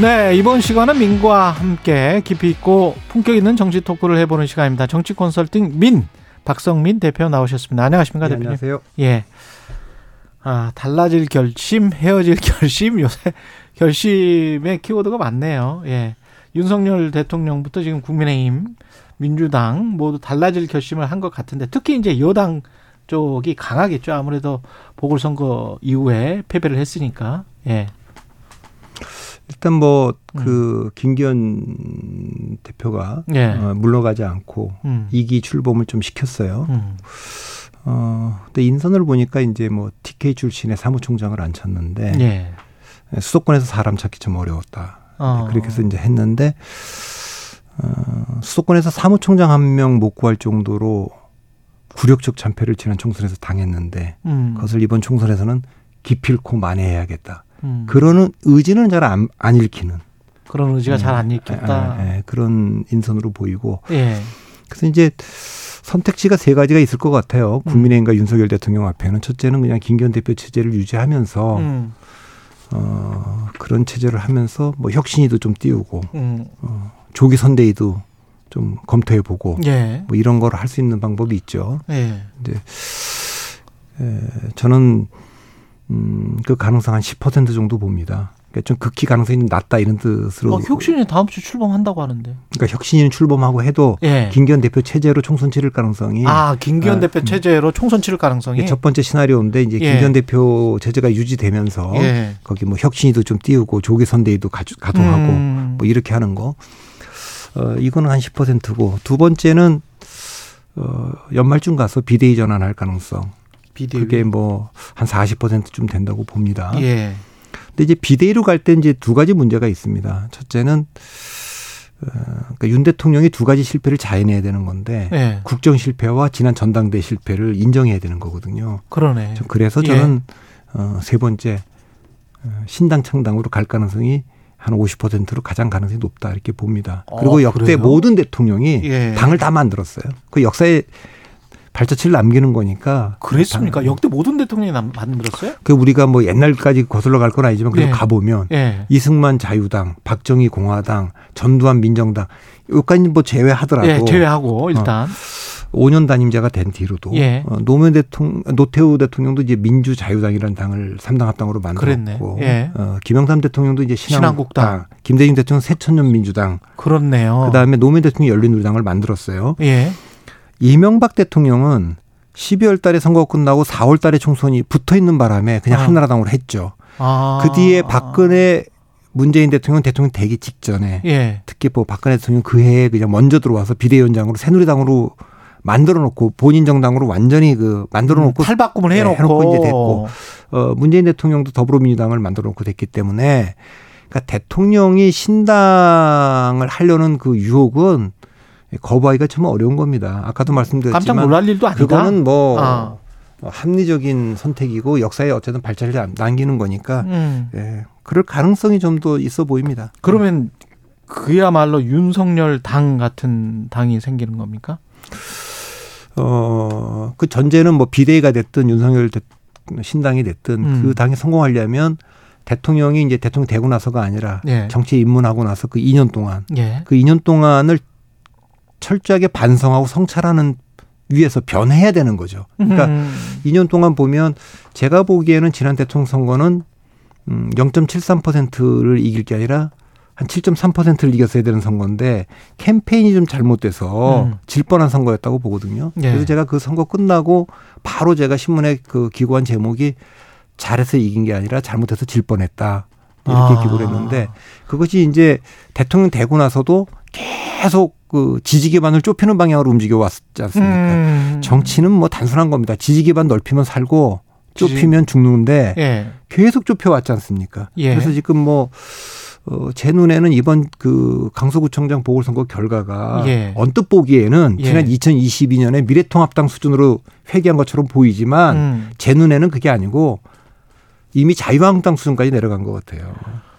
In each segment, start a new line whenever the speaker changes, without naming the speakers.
네, 이번 시간은 민과 함께 깊이 있고 품격 있는 정치 토크를 해보는 시간입니다. 정치 컨설팅 민 박성민 대표 나오셨습니다. 안녕하십니까
네,
대표님?
안녕하세요.
예. 아, 달라질 결심, 헤어질 결심, 요새 결심의 키워드가 많네요. 예. 윤석열 대통령부터 지금 국민의힘, 민주당 모두 달라질 결심을 한 것 같은데 특히 이제 여당 쪽이 강하겠죠. 아무래도 보궐선거 이후에 패배를 했으니까. 예.
일단 뭐그 김기현 대표가
음. 예.
어, 물러가지 않고
음.
이기 출범을 좀 시켰어요.
음.
어, 근데 인선을 보니까 이제 뭐 TK 출신의 사무총장을 앉혔는데
예.
수도권에서 사람 찾기 좀 어려웠다.
어.
네, 그렇게 해서 이제 했는데 어, 수도권에서 사무총장 한 명 못 구할 정도로 굴욕적 참패를 지난 총선에서 당했는데
음.
그것을 이번 총선에서는 기필코 만회해야겠다.
음.
그러는 의지는 잘 안 안 읽히는
그런 의지가 잘안
예,
읽혔다.
예, 예, 그런 인선으로 보이고
예.
그래서 이제 선택지가 세 가지가 있을 것 같아요.
음.
국민의힘과 윤석열 대통령 앞에는 첫째는 그냥 김기현 대표 체제를 유지하면서
음.
어, 그런 체제를 하면서 뭐 혁신이도 좀 띄우고
음.
어, 조기 선대위도 좀 검토해 보고
예.
뭐 이런 걸 할 수 있는 방법이 있죠.
예.
이제 에, 저는 음, 그 가능성 한 10% 정도 봅니다. 그러니까 좀 극히 가능성이 낮다 이런 뜻으로.
어, 혁신이 다음 주 출범한다고 하는데.
그러니까 혁신이 출범하고 해도
예.
김기현 대표 체제로 총선 치를 가능성이
아, 김기현
아,
대표
음.
체제로 총선 치를 가능성이.
첫 번째 시나리오인데 이제
예.
김기현 대표 체제가 유지되면서
예.
거기 뭐 혁신이도 좀 띄우고 조기 선대위도 가동하고
음.
뭐 이렇게 하는 거. 어, 이거는 한 10%고 두 번째는 어, 연말쯤 가서 비대위 전환할 가능성.
비대위.
그게 뭐 한 40%쯤 된다고 봅니다.
예.
근데 이제 비대위로 갈 때 이제 두 가지 문제가 있습니다. 첫째는 어, 그러니까 윤 대통령이 두 가지 실패를 자인해야 되는 건데
예.
국정 실패와 지난 전당대 실패를 인정해야 되는 거거든요.
그러네.
좀 그래서
예.
저는 어, 세 번째 어, 신당 창당으로 갈 가능성이 한 50%로 가장 가능성이 높다 이렇게 봅니다.
어,
그리고 역대
그래요?
모든 대통령이
예.
당을 다 만들었어요. 그 역사에 발자취를 남기는 거니까.
그랬습니까?
당-
역대 모든 대통령이 남- 만들었어요?
그 우리가 뭐 옛날까지 거슬러 갈 건 아니지만 그래도
예.
가보면
예.
이승만 자유당, 박정희 공화당, 전두환 민정당 여기까지 뭐 제외하더라도
예, 제외하고 일단
5년 단임자가 된 뒤로도
예.
어, 노무현 대통령, 노태우 대통령도 이제 민주자유당이라는 당을 삼당합당으로
그랬네.
만들었고,
예.
어, 김영삼 대통령도 이제
신한국당.
신한국당, 김대중 대통령 새천년 민주당,
그렇네요.
그 다음에 노무현 대통령 열린우리당을 만들었어요.
예.
이명박 대통령은 12월 달에 선거가 끝나고 4월 달에 총선이 붙어 있는 바람에 그냥
아.
한나라당으로 했죠.
아.
그 뒤에 박근혜 문재인 대통령 대통령 되기 직전에
예.
특히 뭐 박근혜 대통령 그 해에 그냥 먼저 들어와서 비대위원장으로 새누리당으로 만들어 놓고 본인 정당으로 완전히 그 만들어 놓고
탈바꿈을
네,
해놓고,
해놓고 이제 됐고. 어 문재인 대통령도 더불어민주당을 만들어 놓고 됐기 때문에 그러니까 대통령이 신당을 하려는 그 유혹은 거부하기가 참 어려운 겁니다. 아까도
깜짝
말씀드렸지만
놀랄 일도 아니다.
그거는 뭐
아.
합리적인 선택이고 역사에 어쨌든 발자취를 남기는 거니까
음.
예, 그럴 가능성이 좀 더 있어 보입니다.
그러면 그야말로 윤석열 당 같은 당이 생기는 겁니까?
어, 그 전제는 뭐 비대위가 됐든 윤석열 대, 신당이 됐든
음.
그 당이 성공하려면 대통령이 이제 대통령 되고 나서가 아니라
예.
정치에 입문하고 나서 그 2년 동안
예.
그 2년 동안을 철저하게 반성하고 성찰하는 위해서 변해야 되는 거죠. 그러니까
음.
2년 동안 보면 제가 보기에는 지난 대통령 선거는 음, 0.73%를 이길 게 아니라 한 7.3%를 이겼어야 되는 선거인데 캠페인이 좀 잘못돼서
음.
질 뻔한 선거였다고 보거든요.
예.
그래서 제가 그 선거 끝나고 바로 제가 신문에 그 기고한 제목이 잘해서 이긴 게 아니라 잘못해서 질 뻔했다. 이렇게
아.
기고를 했는데 그것이 이제 대통령 되고 나서도 계속 그 지지 기반을 좁히는 방향으로 움직여 왔지 않습니까?
음.
정치는 뭐 단순한 겁니다. 지지 기반 넓히면 살고 좁히면 죽는데
예.
계속 좁혀 왔지 않습니까?
예.
그래서 지금 뭐, 어, 제 눈에는 이번 그 강서구청장 보궐선거 결과가
예.
언뜻 보기에는
예.
지난 2022년에 미래통합당 수준으로 회귀한 것처럼 보이지만
음.
제 눈에는 그게 아니고 이미 자유한국당 수준까지 내려간 것 같아요.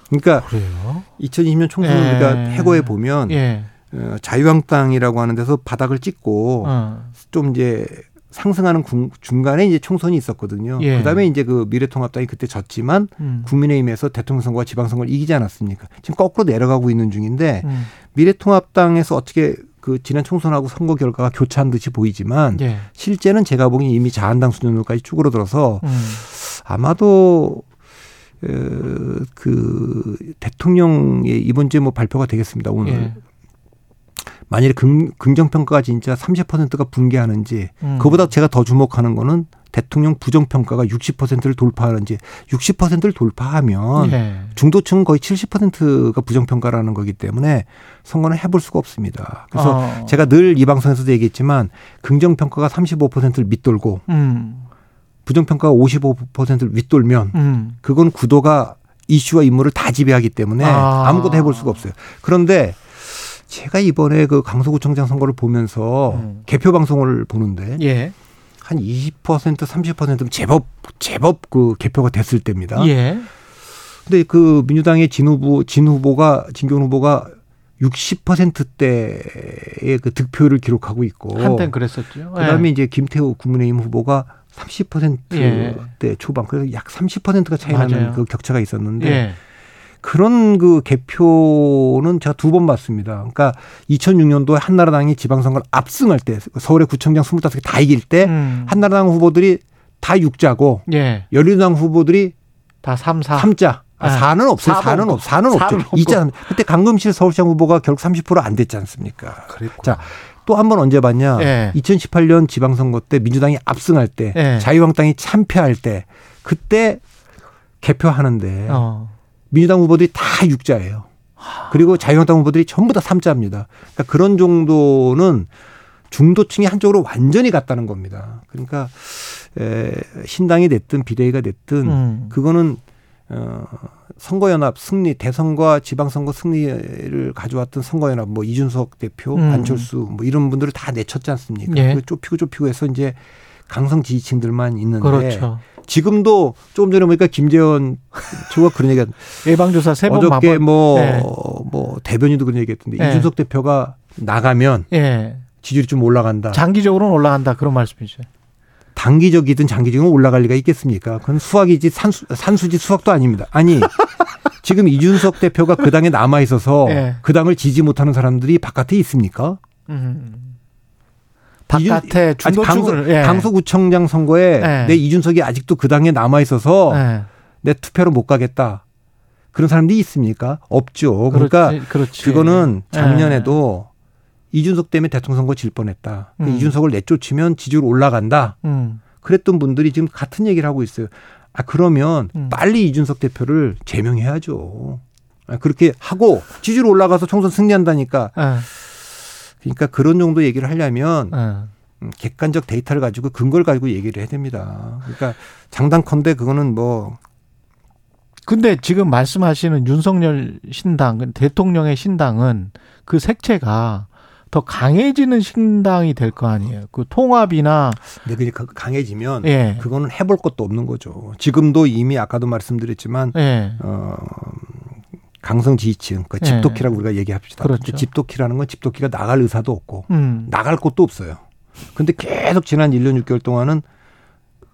그러니까
그래요?
2020년 총선을
예.
우리가 해고해 보면
예.
어, 자유한국당이라고 하는 데서 바닥을 찍고
어.
좀 이제 상승하는 중간에 이제 총선이 있었거든요. 예. 그다음에 이제 그 미래통합당이 그때 졌지만 음. 국민의힘에서 대통령 선거와 지방선거를 이기지 않았습니까? 지금 거꾸로 내려가고 있는 중인데 음. 미래통합당에서 어떻게 그 지난 총선하고 선거 결과가 교차한 듯이 보이지만 예. 실제는 제가 보기엔 이미 자한당 수준으로까지 쭈그러들어서 음. 아마도 그 대통령의 이번 주에 뭐 발표가 되겠습니다 오늘 예. 만일에 긍, 긍정평가가 진짜 30%가 붕괴하는지 음. 그보다 제가 더 주목하는 거는 대통령 부정평가가 60%를 돌파하는지 60%를 돌파하면 네. 중도층 거의 70%가 부정평가라는 거기 때문에 선거는 해볼 수가 없습니다. 그래서 어. 제가 늘 이 방송에서도 얘기했지만 긍정평가가 35%를 밑돌고 음. 부정평가가 55%를 윗돌면 음. 그건 구도가 이슈와 인물을 다 지배하기 때문에 아. 아무것도 해볼 수가 없어요. 그런데 제가 이번에 그 강서구청장 선거를 보면서 음. 개표 방송을 보는데 예. 한 20% 30%는 제법 제법 그 개표가 됐을 때입니다. 예. 근데 그 민주당의 진 후보 진 후보가 진경 후보가 60%대의 그 득표를 기록하고 있고
한땐 그랬었죠.
그다음에 예. 이제 김태우 국민의힘 후보가 30%대 예. 초반 그래서 약 30%가 차이 나는 그 격차가 있었는데 예. 그런 그 개표는 제가 두 번 봤습니다. 그러니까 2006년도에 한나라당이 지방선거를 압승할 때 서울의 구청장 25개 다 이길 때 음. 한나라당 후보들이 다 6자고 예. 열린우당 후보들이
다 3, 4.
3자. 아, 4는 예. 없어요. 4는 없, 4는 없죠. 2자. 그때 강금실 서울시장 후보가 결국 30%안 됐지 않습니까? 그랬구 자, 또 한 번 언제 봤냐? 예. 2018년 지방선거 때 민주당이 압승할 때, 예. 자유한국당이 참패할 때, 그때 개표하는데 어. 민주당 후보들이 다 육자예요. 그리고 자유한국당 후보들이 전부 다 삼자입니다. 그러니까 그런 정도는 중도층이 한쪽으로 완전히 갔다는 겁니다. 그러니까 에, 신당이 됐든 비대위가 됐든 음. 그거는 어, 선거연합 승리 대선과 지방선거 승리를 가져왔던 선거연합 뭐 이준석 대표 음. 안철수 뭐 이런 분들을 다 내쳤지 않습니까? 예. 좁히고 좁히고 해서 이제 강성 지지층들만 있는데 그렇죠. 지금도 조금 전에 보니까 김재원 주가 그런 얘기가
예방조사 세 번
어저께 뭐뭐 네. 뭐 대변인도 그런 얘기했던데 네. 이준석 대표가 나가면 네. 지지율이 좀 올라간다.
장기적으로는 올라간다 그런 말씀이죠.
단기적이든 장기적으로 올라갈 리가 있겠습니까? 그건 수학이지 산수, 산수지 수학도 아닙니다. 아니 지금 이준석 대표가 그 당에 남아 있어서 네. 그 당을 지지 못하는 사람들이 바깥에 있습니까? 음.
바깥에 중도층을
강서, 예. 강서구청장 선거에 예. 내 이준석이 아직도 그 당에 남아 있어서 예. 내 투표로 못 가겠다. 그런 사람들이 있습니까? 없죠. 그러니까 그렇지, 그렇지. 그거는 예. 작년에도 이준석 때문에 대통령 선거 질 뻔했다. 음. 이준석을 내쫓으면 지지율 올라간다. 음. 그랬던 분들이 지금 같은 얘기를 하고 있어요. 아 그러면 음. 빨리 이준석 대표를 제명해야죠. 아, 그렇게 하고 지지율 올라가서 총선 승리한다니까. 예. 그러니까 그런 정도 얘기를 하려면 네. 객관적 데이터를 가지고 근거를 가지고 얘기를 해야 됩니다. 그러니까 장단컨대 그거는 뭐
근데 지금 말씀하시는 윤석열 신당, 대통령의 신당은 그 색채가 더 강해지는 신당이 될 거 아니에요. 그 통합이나.
네, 그러니까 강해지면 예. 그거는 해볼 것도 없는 거죠. 지금도 이미 아까도 말씀드렸지만 예. 어, 강성 지지층, 그 집도키라고 네. 우리가 얘기합시다. 그렇죠. 집도키라는 건 집도키가 나갈 의사도 없고 음. 나갈 곳도 없어요. 근데 계속 지난 1년 6개월 동안은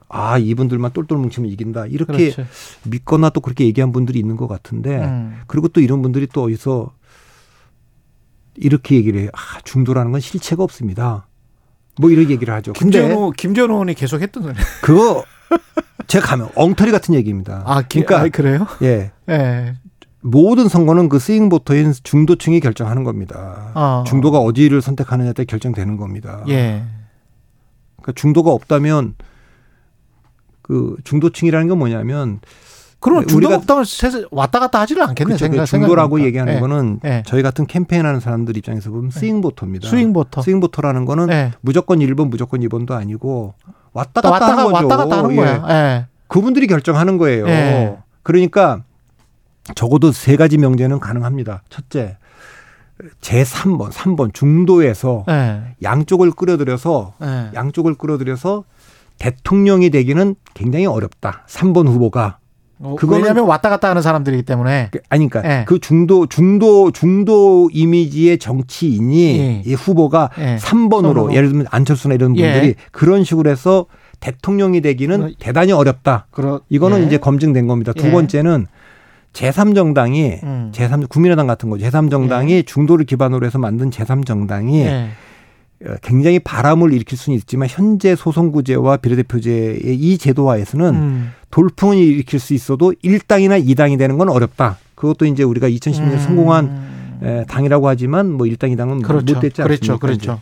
아 이분들만 똘똘 뭉치면 이긴다 이렇게 그렇지. 믿거나 또 그렇게 얘기한 분들이 있는 것 같은데 음. 그리고 또 이런 분들이 또 어디서 이렇게 얘기를 해요. 아 중도라는 건 실체가 없습니다. 뭐 이런 얘기를 하죠.
김전호 김전호 의원이 계속 했던 소리.
그거 제가 가면 엉터리 같은 얘기입니다.
아, 그러니까 아, 그래요?
예. 예. 모든 선거는 그 스윙 보터인 중도층이 결정하는 겁니다. 어. 중도가 어디를 선택하느냐에 따라 결정되는 겁니다. 예. 그러니까 중도가 없다면 그 중도층이라는 건 뭐냐면
그럼 우리가 없다면 왔다 갔다 하지를 않겠네. 그렇죠.
생각, 중도라고 얘기하는 예. 거는 예. 저희 같은 캠페인하는 사람들 입장에서 보면 예. 스윙 보터입니다.
스윙 보터.
스윙 보터라는 거는 예. 무조건 1번 무조건 2번도 아니고 왔다 갔다 왔다,
하는
거죠.
왔다 갔다 하는 거야. 예.
그분들이 결정하는 거예요. 그러니까 적어도 세 가지 명제는 가능합니다. 첫째, 제3번, 3번 중도에서 네. 양쪽을 끌어들여서 네. 양쪽을 끌어들여서 대통령이 되기는 굉장히 어렵다. 3번 후보가
어, 왜냐하면 왔다 갔다 하는 사람들이기 때문에.
그, 아니 그러니까 예. 그 중도 중도 중도 이미지의 정치인이 예. 이 후보가 예. 3번으로 선으로. 예를 들면 안철수나 이런 예. 분들이 그런 식으로 해서 대통령이 되기는 뭐, 대단히 어렵다. 그러, 이거는 예. 이제 검증된 겁니다. 두 예. 번째는 제3정당이 음. 제3 국민의당 같은 거 제3정당이 중도를 기반으로 해서 만든 제3정당이 어, 굉장히 바람을 일으킬 수는 있지만 현재 소선구제와 비례대표제의 이 제도화에서는 음. 돌풍을 일으킬 수 있어도 1당이나 2당이 되는 건 어렵다. 그것도 이제 우리가 2010년 음. 성공한 당이라고 하지만 뭐 1당, 2당은 그렇죠. 못 됐지 않습니까?
그렇죠. 그렇죠.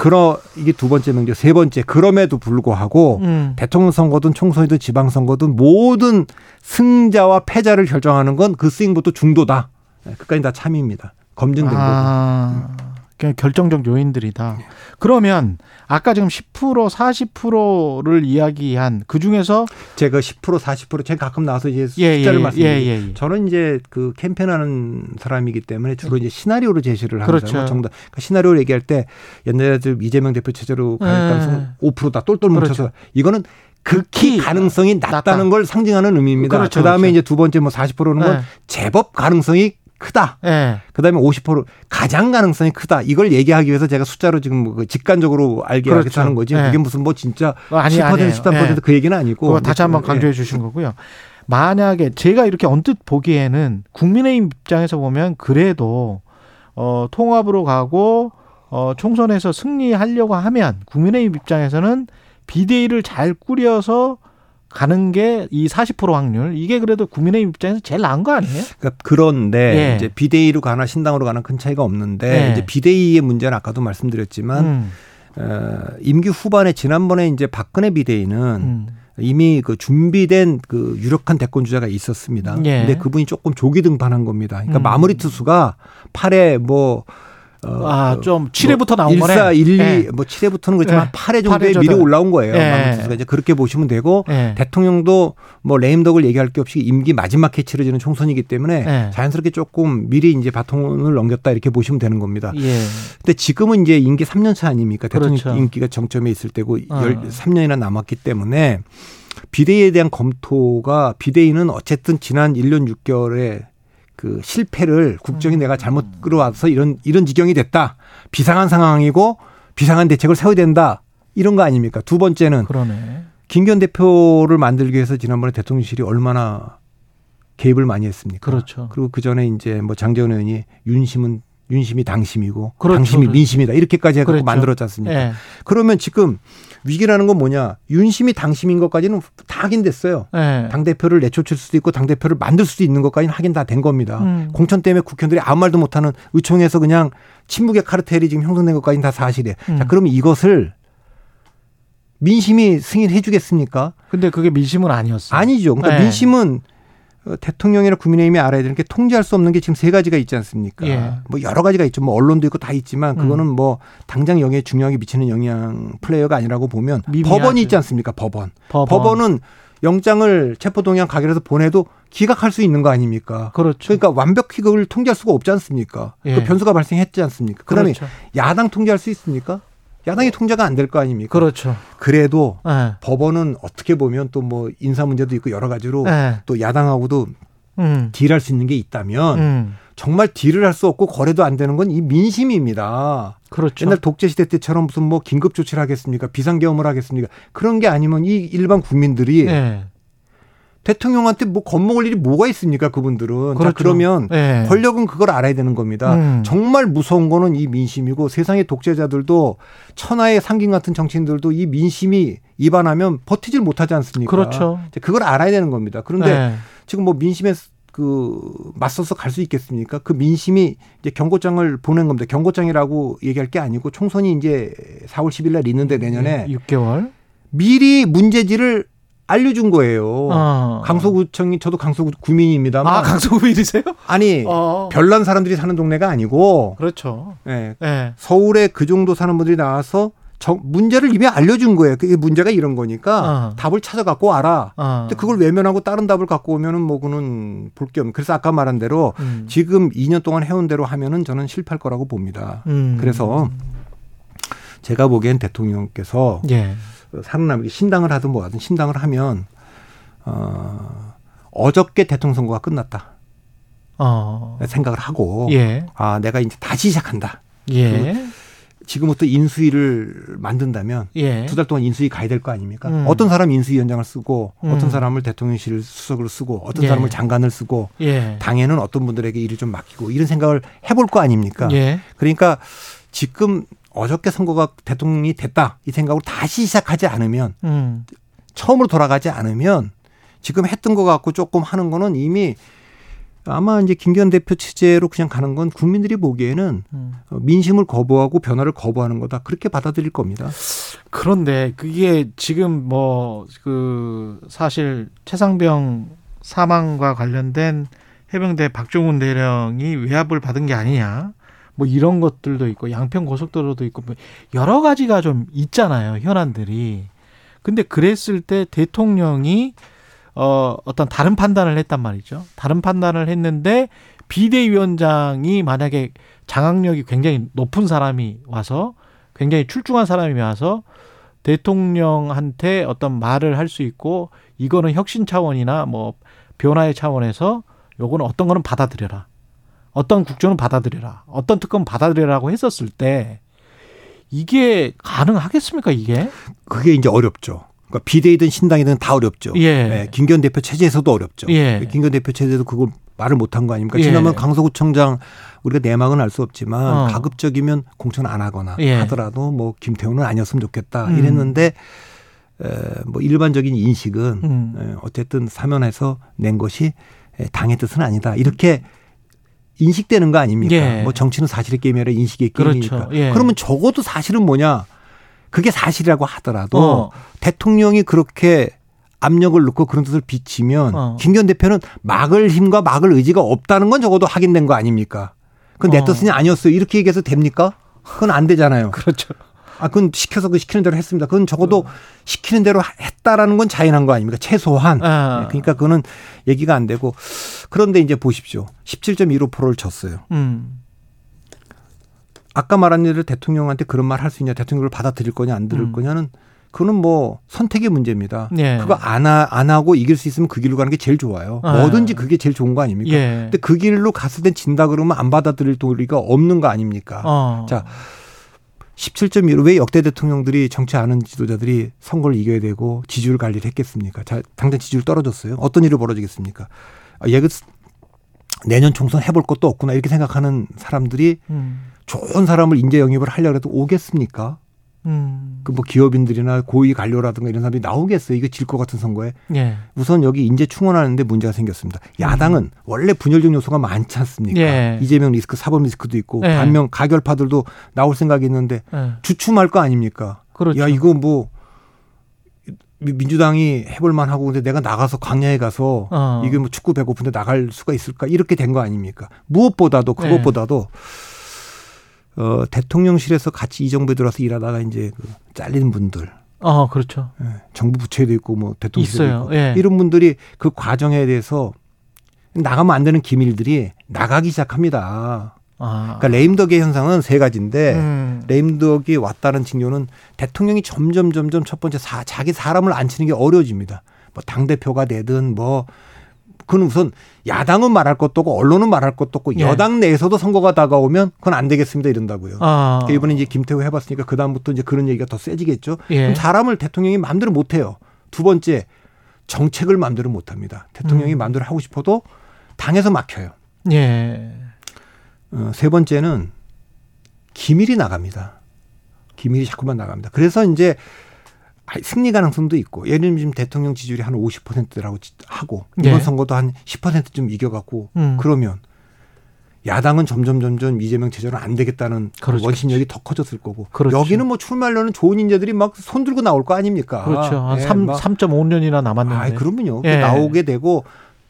그러 이게 두 번째 명제 세 번째 그럼에도 불구하고 음. 대통령 선거든 총선이든 지방 선거든 모든 승자와 패자를 결정하는 건 그 스윙부터 중도다. 끝까지 다 참입니다. 검증된 아.
거고. 그냥 결정적 요인들이다. 네. 그러면 아까 지금 10% 40%를 이야기한 그 중에서
제가 10% 40% 제가 가끔 나와서 이제 예, 숫자를 예, 말씀드리고 예, 예, 예, 저는 이제 그 캠페인하는 사람이기 때문에 주로 이제 시나리오를 제시를 하는 그렇죠. 정답. 그러니까 시나리오를 얘기할 때 옛날에 이재명 대표 체제로 갈 예. 가능성 5%다 똘똘 뭉쳐서 그렇죠. 이거는 극히 가능성이 낮다는 낮다. 걸 상징하는 의미입니다. 그렇죠, 그다음에 그렇죠. 이제 두 번째 뭐 40%는 건 예. 제법 가능성이 크다. 네. 그다음에 50% 가장 가능성이 크다. 이걸 얘기하기 위해서 제가 숫자로 지금 뭐그 직관적으로 알게 그렇죠. 하겠다는 거지. 네. 그게 무슨 뭐 진짜 어, 아니, 10% 아니에요. 13%그 네. 얘기는 아니고.
다시 한번 강조해 주신 거고요. 만약에 제가 이렇게 언뜻 보기에는 국민의힘 입장에서 보면 그래도 어 통합으로 가고 어 총선에서 승리하려고 하면 국민의힘 입장에서는 비대위를 잘 꾸려서 가는 게 이 40% 확률 이게 그래도 국민의힘 입장에서 제일 나은 거 아니에요?
그러니까 그런데 예. 이제 비대위로 가나 신당으로 가나 큰 차이가 없는데 예. 이제 비대위의 문제는 아까도 말씀드렸지만 음. 어, 임기 후반에 지난번에 이제 박근혜 비대위는 음. 이미 그 준비된 그 유력한 대권 주자가 있었습니다. 예. 근데 그분이 조금 조기 등판한 겁니다. 그러니까 음. 마무리 투수가 8회 뭐
어, 아, 좀 7회부터 뭐 나온 1
4, 1, 2, 네. 뭐 7회부터는 그렇지만 네. 8회 정도에 8회 미리 올라온 거예요. 네. 이제 그렇게 보시면 되고 네. 대통령도 뭐 레임덕을 얘기할 게 없이 임기 마지막 해 치러지는 총선이기 때문에 네. 자연스럽게 조금 미리 이제 바통을 넘겼다 이렇게 보시면 되는 겁니다. 예. 근데 지금은 이제 임기 3년 차 아닙니까? 대통령 그렇죠. 임기가 정점에 있을 때고 어. 3년이나 남았기 때문에 비대위에 대한 검토가 비대위는 어쨌든 지난 1년 6개월에 그 실패를 국정이 음. 내가 잘못 끌어와서 이런 이런 지경이 됐다. 비상한 상황이고 비상한 대책을 세워야 된다. 이런 거 아닙니까? 두 번째는 그러네. 김기현 대표를 만들기 위해서 지난번에 대통령실이 얼마나 개입을 많이 했습니까?
그렇죠.
그리고 그 전에 이제 뭐 장재원 의원이 윤심은 윤심이 당심이고 그렇죠. 당심이 민심이다 이렇게까지 해서 그렇죠. 만들었지 않습니까? 네. 그러면 지금 위기라는 건 뭐냐? 윤심이 당심인 것까지는 다 확인됐어요. 네. 당 대표를 내쫓을 수도 있고 당 대표를 만들 수도 있는 것까지는 확인 다 된 겁니다. 음. 공천 때문에 국회의원들이 아무 말도 못하는 의총에서 그냥 침묵의 카르텔이 지금 형성된 것까지는 다 사실이에요. 음. 자, 그러면 이것을 민심이 승인해 주겠습니까?
근데 그게 민심은 아니었어요.
아니죠. 그러니까 네. 민심은 어, 대통령이나 국민의힘이 알아야 되는 게 통제할 수 없는 게 지금 세 가지가 있지 않습니까? 예. 뭐 여러 가지가 있죠. 뭐 언론도 있고 다 있지만 그거는 음. 뭐 당장 영에 중요하게 미치는 영향 플레이어가 아니라고 보면 미미하죠. 법원이 있지 않습니까? 법원. 법원. 은 영장을 체포동의안 가결해서 보내도 기각할 수 있는 거 아닙니까?
그렇죠.
그러니까 완벽히 그걸 통제할 수가 없지 않습니까? 그 예. 그 변수가 발생했지 않습니까? 그다음에 그렇죠. 야당 통제할 수 있습니까? 야당이 통제가 안 될 거 아닙니까?
그렇죠.
그래도 네. 법원은 어떻게 보면 또 뭐 인사 문제도 있고 여러 가지로 네. 또 야당하고도 음. 딜할 수 있는 게 있다면 음. 정말 딜을 할 수 없고 거래도 안 되는 건 이 민심입니다.
그렇죠.
옛날 독재 시대 때처럼 무슨 뭐 긴급 조치를 하겠습니까? 비상계엄을 하겠습니까? 그런 게 아니면 이 일반 국민들이 네. 대통령한테 뭐 겁먹을 일이 뭐가 있습니까 그분들은 그렇죠. 자 그러면 네. 권력은 그걸 알아야 되는 겁니다 음. 정말 무서운 거는 이 민심이고 세상의 독재자들도 천하의 상긴 같은 정치인들도 이 민심이 위반하면 버티질 못하지 않습니까
그렇죠
그걸 알아야 되는 겁니다 그런데 네. 지금 뭐 민심에 그 맞서서 갈 수 있겠습니까? 그 민심이 이제 경고장을 보낸 겁니다. 경고장이라고 얘기할 게 아니고 총선이 이제 4월 10일 날 있는데 내년에
6개월
미리 문제지를 알려준 거예요. 어. 강서구청이 저도 강서구 구민입니다만.
아 강서구민이세요?
아니 어. 별난 사람들이 사는 동네가 아니고.
그렇죠.
네. 네. 서울에 그 정도 사는 분들이 나와서 저 문제를 이미 알려준 거예요. 그게 문제가 이런 거니까 어. 답을 찾아갖고 알아. 어. 근데 그걸 외면하고 다른 답을 갖고 오면은 뭐 그는 볼 게 없는. 그래서 아까 말한 대로 음. 지금 2년 동안 해온 대로 하면은 저는 실패할 거라고 봅니다. 음. 그래서 제가 보기엔 대통령께서 예. 살아남기 신당을 하든 뭐 하든 신당을 하면 어 어저께 대통령 선거가 끝났다.
어.
생각을 하고
예.
아 내가 이제 다시 시작한다.
예.
지금부터 인수위를 만든다면
예.
두달 동안 인수위 가야 될 거 아닙니까?
음.
어떤 사람 인수위원장을 쓰고
음.
어떤 사람을 대통령실 수석으로 쓰고 어떤
예.
사람을 장관을 쓰고
예.
당에는 어떤 분들에게 일을 좀 맡기고 이런 생각을 해볼 거 아닙니까?
예.
그러니까 지금 어저께 선거가 대통령이 됐다 이 생각으로 다시 시작하지 않으면
음.
처음으로 돌아가지 않으면 지금 했던 거 갖고 조금 하는 거는 이미 아마 이제 김기현 대표 체제로 그냥 가는 건 국민들이 보기에는
음.
민심을 거부하고 변화를 거부하는 거다 그렇게 받아들일 겁니다.
그런데 그게 지금 뭐 그 사실 최상병 사망과 관련된 해병대 박종훈 대령이 외압을 받은 게 아니냐. 뭐 이런 것들도 있고 양평 고속도로도 있고 뭐 여러 가지가 좀 있잖아요. 현안들이. 근데 그랬을 때 대통령이 어 어떤 다른 판단을 했단 말이죠. 다른 판단을 했는데 비대위원장이 만약에 장악력이 굉장히 높은 사람이 와서 굉장히 출중한 사람이 와서 대통령한테 어떤 말을 할 수 있고 이거는 혁신 차원이나 뭐 변화의 차원에서 요거는 어떤 거는 받아들여라. 어떤 국정은 받아들여라. 어떤 특검 받아들여라고 했었을 때 이게 가능하겠습니까, 이게?
그게 이제 어렵죠. 그러니까 비대위든 신당이든 다 어렵죠.
예.
네, 김기현 대표 체제에서도 어렵죠.
예.
김기현 대표 체제도 그걸 말을 못한 거 아닙니까?
예.
지난번 강서구청장 우리가 내막은 알 수 없지만
어.
가급적이면 공천 안 하거나
예.
하더라도 뭐 김태훈은 아니었으면 좋겠다
음.
이랬는데 에, 뭐 일반적인 인식은
음.
에, 어쨌든 사면에서 낸 것이 에, 당의 뜻은 아니다 이렇게 인식되는 거 아닙니까?
예.
뭐 정치는 사실의 게임이 아니라 인식의 게임이니까.
그렇죠. 예.
그러면 적어도 사실은 뭐냐? 그게 사실이라고 하더라도
어.
대통령이 그렇게 압력을 넣고 그런 뜻을 비치면
어.
김기현 대표는 막을 힘과 막을 의지가 없다는 건 적어도 확인된 거 아닙니까? 그건 내
어.
뜻이 아니었어요. 이렇게 얘기해서 됩니까? 그건 안 되잖아요.
그렇죠.
아, 그건 시켜서 그 시키는 대로 했습니다. 그건 적어도 시키는 대로 했다라는 건 자인한 거 아닙니까? 최소한.
아.
네, 그러니까 그거는 얘기가 안 되고 그런데 이제 보십시오. 17.15%를 쳤어요.
음.
아까 말한 일을 대통령한테 그런 말 할 수 있냐, 대통령을 받아들일 거냐, 안 들을
음.
거냐는 그거는 뭐 선택의 문제입니다.
예.
그거 안, 하, 안 하고 이길 수 있으면 그 길로 가는 게 제일 좋아요.
아.
뭐든지 그게 제일 좋은 거 아닙니까?
예.
근데 그 길로 갔을 땐 진다 그러면 안 받아들일 도리가 없는 거 아닙니까?
어.
자, 17.15. 왜 역대 대통령들이 정치 아는 지도자들이 선거를 이겨야 되고 지지율 관리를 했겠습니까? 자, 당장 지지율 떨어졌어요. 어떤 일이 벌어지겠습니까? 아, 얘, 그 내년 총선 해볼 것도 없구나 이렇게 생각하는 사람들이
음.
좋은 사람을 인재 영입을 하려고 해도 오겠습니까?
음.
그뭐 기업인들이나 고위 관료라든가 이런 사람들이 나오겠어요. 이거 질 것 같은 선거에.
예.
우선 여기 인재 충원하는데 문제가 생겼습니다. 야당은 원래 분열적 요소가 많지 않습니까?
예.
이재명 리스크, 사법 리스크도 있고
예.
반면 가결파들도 나올 생각이 있는데
예.
주춤할 거 아닙니까?
그렇죠.
야 이거 뭐 미- 민주당이 해볼 만하고 근데 내가 나가서 광야에 가서
어.
이게 뭐 축구 배고픈데 나갈 수가 있을까 이렇게 된 거 아닙니까? 무엇보다도
네.
그것보다도 어, 대통령실에서 같이 이 정부에 들어와서 일하다가 이제 그 잘린 분들
어, 그렇죠.
예, 정부 부처에도 있고 뭐 대통령실에도
있어요.
있고
예.
이런 분들이 그 과정에 대해서 나가면 안 되는 기밀들이 나가기 시작합니다.
아.
그러니까 레임덕의 현상은 세 가지인데
음.
레임덕이 왔다는 징조는 대통령이 점점 점점 첫 번째 사, 자기 사람을 앉히는 게 어려워집니다. 뭐 당 대표가 되든 뭐 그건 우선 야당은 말할 것도 없고 언론은 말할 것도 없고
예.
여당 내에서도 선거가 다가오면 그건 안 되겠습니다 이런다고요.
아.
그러니까 이번에 이제 김태호 해봤으니까 그 다음부터 이제 그런 얘기가 더 세지겠죠.
예.
사람을 대통령이 마음대로 못 해요. 두 번째 정책을 마음대로 못 합니다. 대통령이
음.
마음대로 하고 싶어도 당에서 막혀요.
예.
어, 세 번째는 기밀이 나갑니다. 기밀이 자꾸만 나갑니다. 그래서 이제 아, 승리 가능성도 있고 예를 들면 지금 대통령 지지율이 한 50%라고 하고 이번
예.
선거도 한 10%좀 이겨갖고
음.
그러면 야당은 점점 점점 이재명 체제는 안 되겠다는 그
그렇죠,
원심력이 더 커졌을 거고
그렇죠.
여기는 뭐 출마하려는 좋은 인재들이 막 손 들고 나올 거 아닙니까?
그렇죠. 한
예, 삼막
3.5년이나 남았는데.
아, 그러면요.
예.
나오게 되고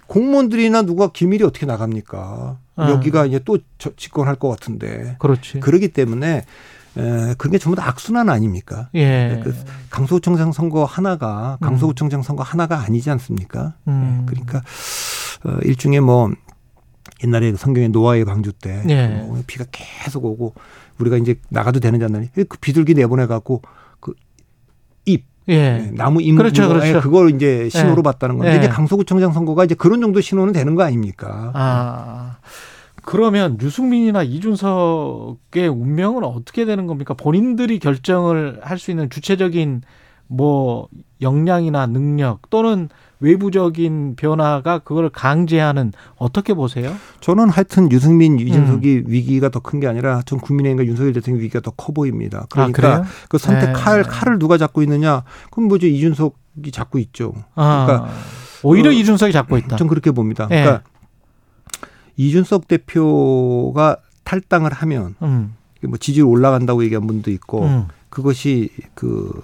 공무원들이나 누가 기밀이 어떻게 나갑니까?
아.
여기가 이제 또 저- 집권할 것 같은데.
그렇지.
그러기 때문에 에, 그게 전부 다 악순환 아닙니까?
예.
그 강서구청장 선거 하나가 강서구청장 선거 하나가 아니지 않습니까?
음.
예, 그러니까 어, 일종의 뭐 옛날에 성경의 노아의 방주 때
예.
뭐 비가 계속 오고 우리가 이제 나가도 되는지 안 되는지 그 비둘기 내보내 갖고 그입
예.
예, 나무 임
그렇죠,
뭐,
그렇죠.
예, 그걸 이제 신호로
예.
봤다는 건데
예.
이제 강서구청장 선거가 이제 그런 정도 신호는 되는 거 아닙니까?
아. 그러면 유승민이나 이준석의 운명은 어떻게 되는 겁니까? 본인들이 결정을 할 수 있는 주체적인 뭐 역량이나 능력 또는 외부적인 변화가 그걸 강제하는 어떻게 보세요?
저는 하여튼 유승민, 이준석이
음.
위기가 더 큰 게 아니라 전 국민의힘과 윤석열 대통령 위기가 더 커 보입니다. 그러니까
아? 그
선택할
네.
칼을 누가 잡고 있느냐? 그럼 뭐죠 이준석이 잡고 있죠.
아,
그러니까
오히려
어,
이준석이 잡고 있다.
전 그렇게 봅니다.
예.
그러니까 이준석 대표가 탈당을 하면
음,
뭐 지지율 올라간다고 얘기한 분도 있고
음,
그것이 그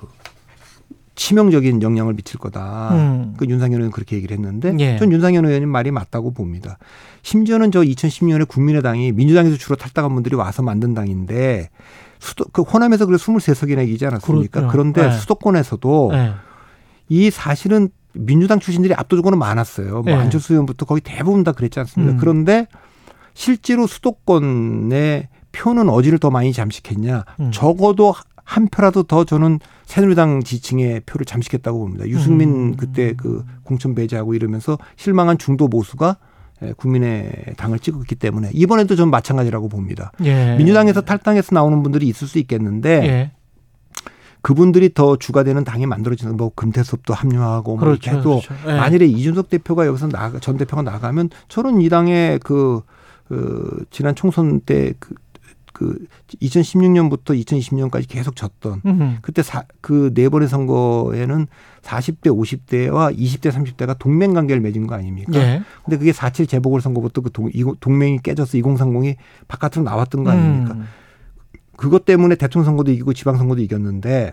치명적인 영향을 미칠 거다.
음.
그 윤상현 의원 그렇게 얘기를 했는데
예.
전 윤상현 의원님 말이 맞다고 봅니다. 심지어는 저 2010년에 국민의당이 민주당에서 주로 탈당한 분들이 와서 만든 당인데 수도 그 호남에서 그래 23석이나 이기지 않았습니까?
그렇죠.
그런데
네.
수도권에서도
네.
이 사실은 민주당 출신들이 압도적으로 많았어요. 뭐
네.
안철수 의원부터 거의 대부분 다 그랬지 않습니까?
음.
그런데 실제로 수도권의 표는 어디를 더 많이 잠식했냐?
음.
적어도 한 표라도 더 저는 새누리당 지층의 표를 잠식했다고 봅니다. 유승민
음.
그때 그 공천 배제하고 이러면서 실망한 중도 보수가 예, 국민의 당을 찍었기 때문에 이번에도 전 마찬가지라고 봅니다.
예.
민주당에서 탈당해서 나오는 분들이 있을 수 있겠는데
예.
그분들이 더 주가 되는 당이 만들어지는 뭐 금태섭도 합류하고 뭐 이렇게
그렇죠.
해도
그렇죠. 예.
만일에 이준석 대표가 여기서 나가 전 대표가 나가면 저는 이 당의 그, 그 지난 총선 때그 그 2016년부터 2020년까지 계속 졌던
음.
그때 그네 번의 선거에는 40대 50대와 20대 30대가 동맹 관계를 맺은 거 아닙니까?
예.
근데 그게 4.7 재보궐 선거부터 그 동, 동맹이 깨져서 2030이 바깥으로 나왔던 거 아닙니까?
음.
그것 때문에 대통령 선거도 이기고 지방 선거도 이겼는데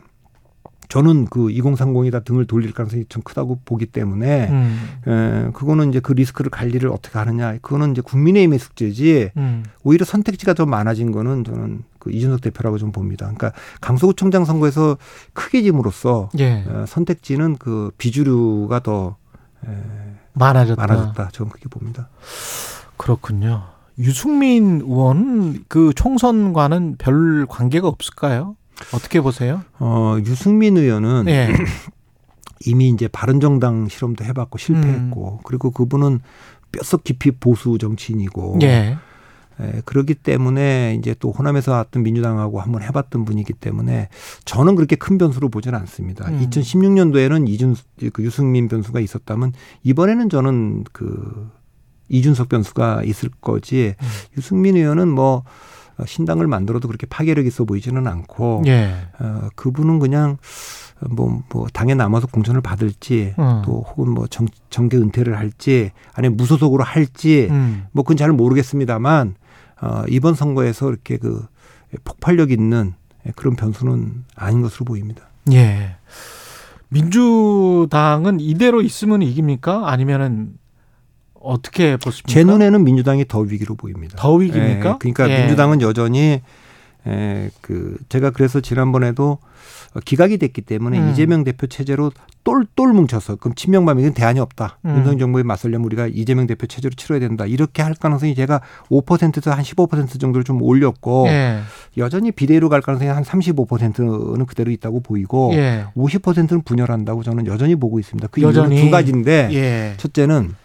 저는 그 2030이다 등을 돌릴 가능성이 좀 크다고 보기 때문에
음.
에, 그거는 이제 그 리스크를 관리를 어떻게 하느냐 그거는 이제 국민의힘의 숙제지
음.
오히려 선택지가 더 많아진 거는 저는 그 이준석 대표라고 좀 봅니다. 그러니까 강서구청장 선거에서 크게 짐으로써
예.
어, 선택지는 그 비주류가 더 에,
많아졌다.
많아졌다. 저는 그렇게 봅니다.
그렇군요. 유승민 의원 그 총선과는 별 관계가 없을까요? 어떻게 보세요?
어, 유승민 의원은
예.
이미 이제 바른정당 실험도 해봤고 실패했고 그리고 그분은 뼛속 깊이 보수 정치인이고
예.
에, 그렇기 때문에 이제 또 호남에서 왔던 민주당하고 한번 해봤던 분이기 때문에 저는 그렇게 큰 변수로 보지는 않습니다.
음.
2016년도에는 이준 그 유승민 변수가 있었다면 이번에는 저는 그 이준석 변수가 있을 거지
음.
유승민 의원은 뭐 신당을 만들어도 그렇게 파괴력 있어 보이지는 않고
예.
어, 그분은 그냥 뭐, 뭐 당에 남아서 공천을 받을지
음.
또 혹은 뭐 정, 정계 은퇴를 할지 아니면 무소속으로 할지
음.
뭐 그건 잘 모르겠습니다만 어, 이번 선거에서 이렇게 그 폭발력 있는 그런 변수는 아닌 것으로 보입니다.
예. 민주당은 이대로 있으면 이깁니까? 아니면은 어떻게 보십니까?
제 눈에는 민주당이 더 위기로 보입니다.
더 위기입니까?
예, 그러니까
예.
민주당은 여전히 에, 그 제가 그래서 지난번에도 기각이 됐기 때문에
음.
이재명 대표 체제로 똘똘 뭉쳐서 그럼 친명반면 대안이 없다.
음.
윤석열 정부에 맞설려면 우리가 이재명 대표 체제로 치러야 된다. 이렇게 할 가능성이 제가 5%에서 한 15% 정도를 좀 올렸고
예.
여전히 비대위로 갈 가능성이 한 35%는 그대로 있다고 보이고
예.
50%는 분열한다고 저는 여전히 보고 있습니다. 그
여전히.
이유는 두 가지인데
예.
첫째는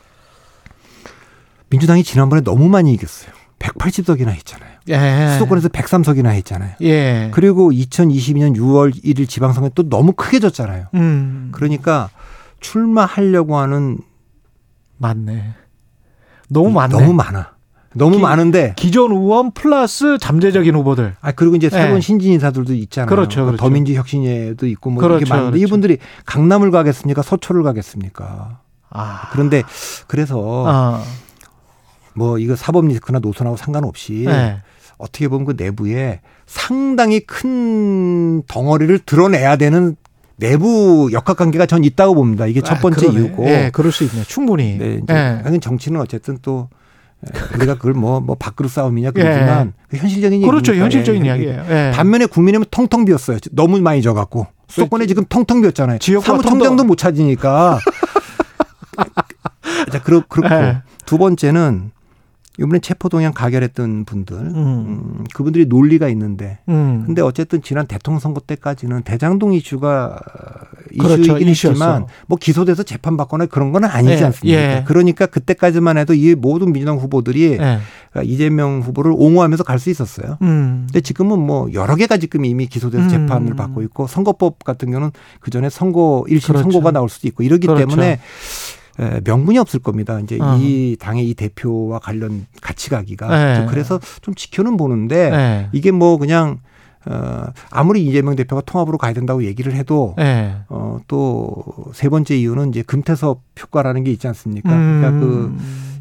민주당이 지난번에 너무 많이 이겼어요. 180석이나 했잖아요.
예.
수도권에서 103석이나 했잖아요.
예.
그리고 2022년 6월 1일 지방선거에 또 너무 크게 졌잖아요.
음.
그러니까 출마하려고 하는
맞네. 너무 많네.
너무 많아. 너무
기-
많은데
기존 의원 플러스 잠재적인 후보들.
아 그리고 이제 새로운
네.
신진 인사들도 있잖아요.
그렇죠,
뭐
그렇죠.
더민주 혁신회도 있고 뭐
그렇죠,
이렇게 많은데
그렇죠.
이분들이 강남을 가겠습니까? 서초를 가겠습니까?
아.
그런데 그래서
아.
뭐 이거 사법 리스크나 노선하고 상관없이
네.
어떻게 보면 그 내부에 상당히 큰 덩어리를 드러내야 되는 내부 역학관계가 전 있다고 봅니다. 이게 첫
아,
번째
그러네.
이유고.
예, 그럴 수 있네. 충분히.
네, 이제
예.
하긴 정치는 어쨌든 또 에, 우리가 그걸 뭐, 뭐 밖으로 싸움이냐 그러지만 그 현실적인
그렇죠.
얘기니까.
현실적인
예.
이야기예요. 예.
반면에 국민의힘은 텅텅 비었어요. 너무 많이 져갖고 수도권에 지금 텅텅 비었잖아요. 사무총장도. 못 찾으니까. 자, 그렇, 그렇고
예.
두 번째는 이번에 체포동향 가결했던 분들,
음.
음, 그분들이 논리가 있는데
음.
근데 어쨌든 지난 대통령 선거 때까지는 대장동 이슈가
그렇죠.
이슈이긴
이슈였어.
했지만 뭐 기소돼서 재판받거나 그런 건 아니지
예,
않습니까?
예.
그러니까 그때까지만 해도 이 모든 민주당 후보들이
예.
그러니까 이재명 후보를 옹호하면서 갈 수 있었어요.
음.
근데 지금은 뭐 여러 개가 지금 이미 기소돼서
음.
재판을 받고 있고 선거법 같은 경우는 그 전에 선거 일심
그렇죠.
선고가 나올 수도 있고 이러기
그렇죠.
때문에 에, 명분이 없을 겁니다. 이제
어.
이 당의 이 대표와 관련 같이 가기가
네.
그래서 좀 지켜는 보는데
예.
이게 뭐 그냥 어, 아무리 이재명 대표가 통합으로 가야 된다고 얘기를 해도
예.
어, 또 세 번째 이유는 이제 금태섭 효과라는 게 있지 않습니까?
음.
그러니까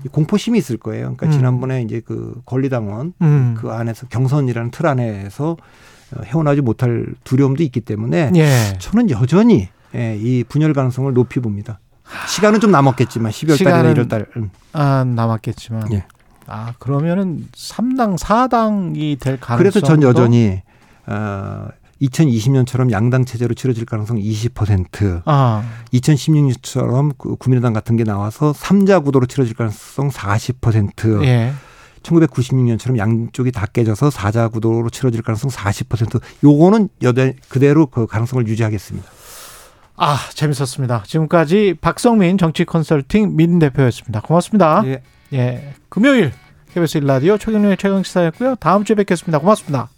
그 공포심이 있을 거예요. 그러니까
음.
지난번에 이제 그 권리당원
음.
그 안에서 경선이라는 틀 안에서 어, 헤어나지 못할 두려움도 있기 때문에
예.
저는 여전히 예, 이 분열 가능성을 높이 봅니다. 시간은 좀 남았겠지만 12월 달이나
시간은
1월 달. 음.
아, 남았겠지만.
예.
아, 그러면은 3당 4당이 될 가능성
그래서 전 여전히 어, 2020년처럼 양당 체제로 치러질 가능성 20%,
아,
2016년처럼 그 국민의당 같은 게 나와서 3자 구도로 치러질 가능성 40%,
예.
1996년처럼 양쪽이 다 깨져서 4자 구도로 치러질 가능성 40%. 요거는 여대 그대로 그 가능성을 유지하겠습니다.
아, 재밌었습니다. 지금까지 박성민 정치 컨설팅 민 대표였습니다. 고맙습니다.
예.
예. 금요일 KBS 1라디오 최경련의 최강시사였고요. 다음 주에 뵙겠습니다. 고맙습니다.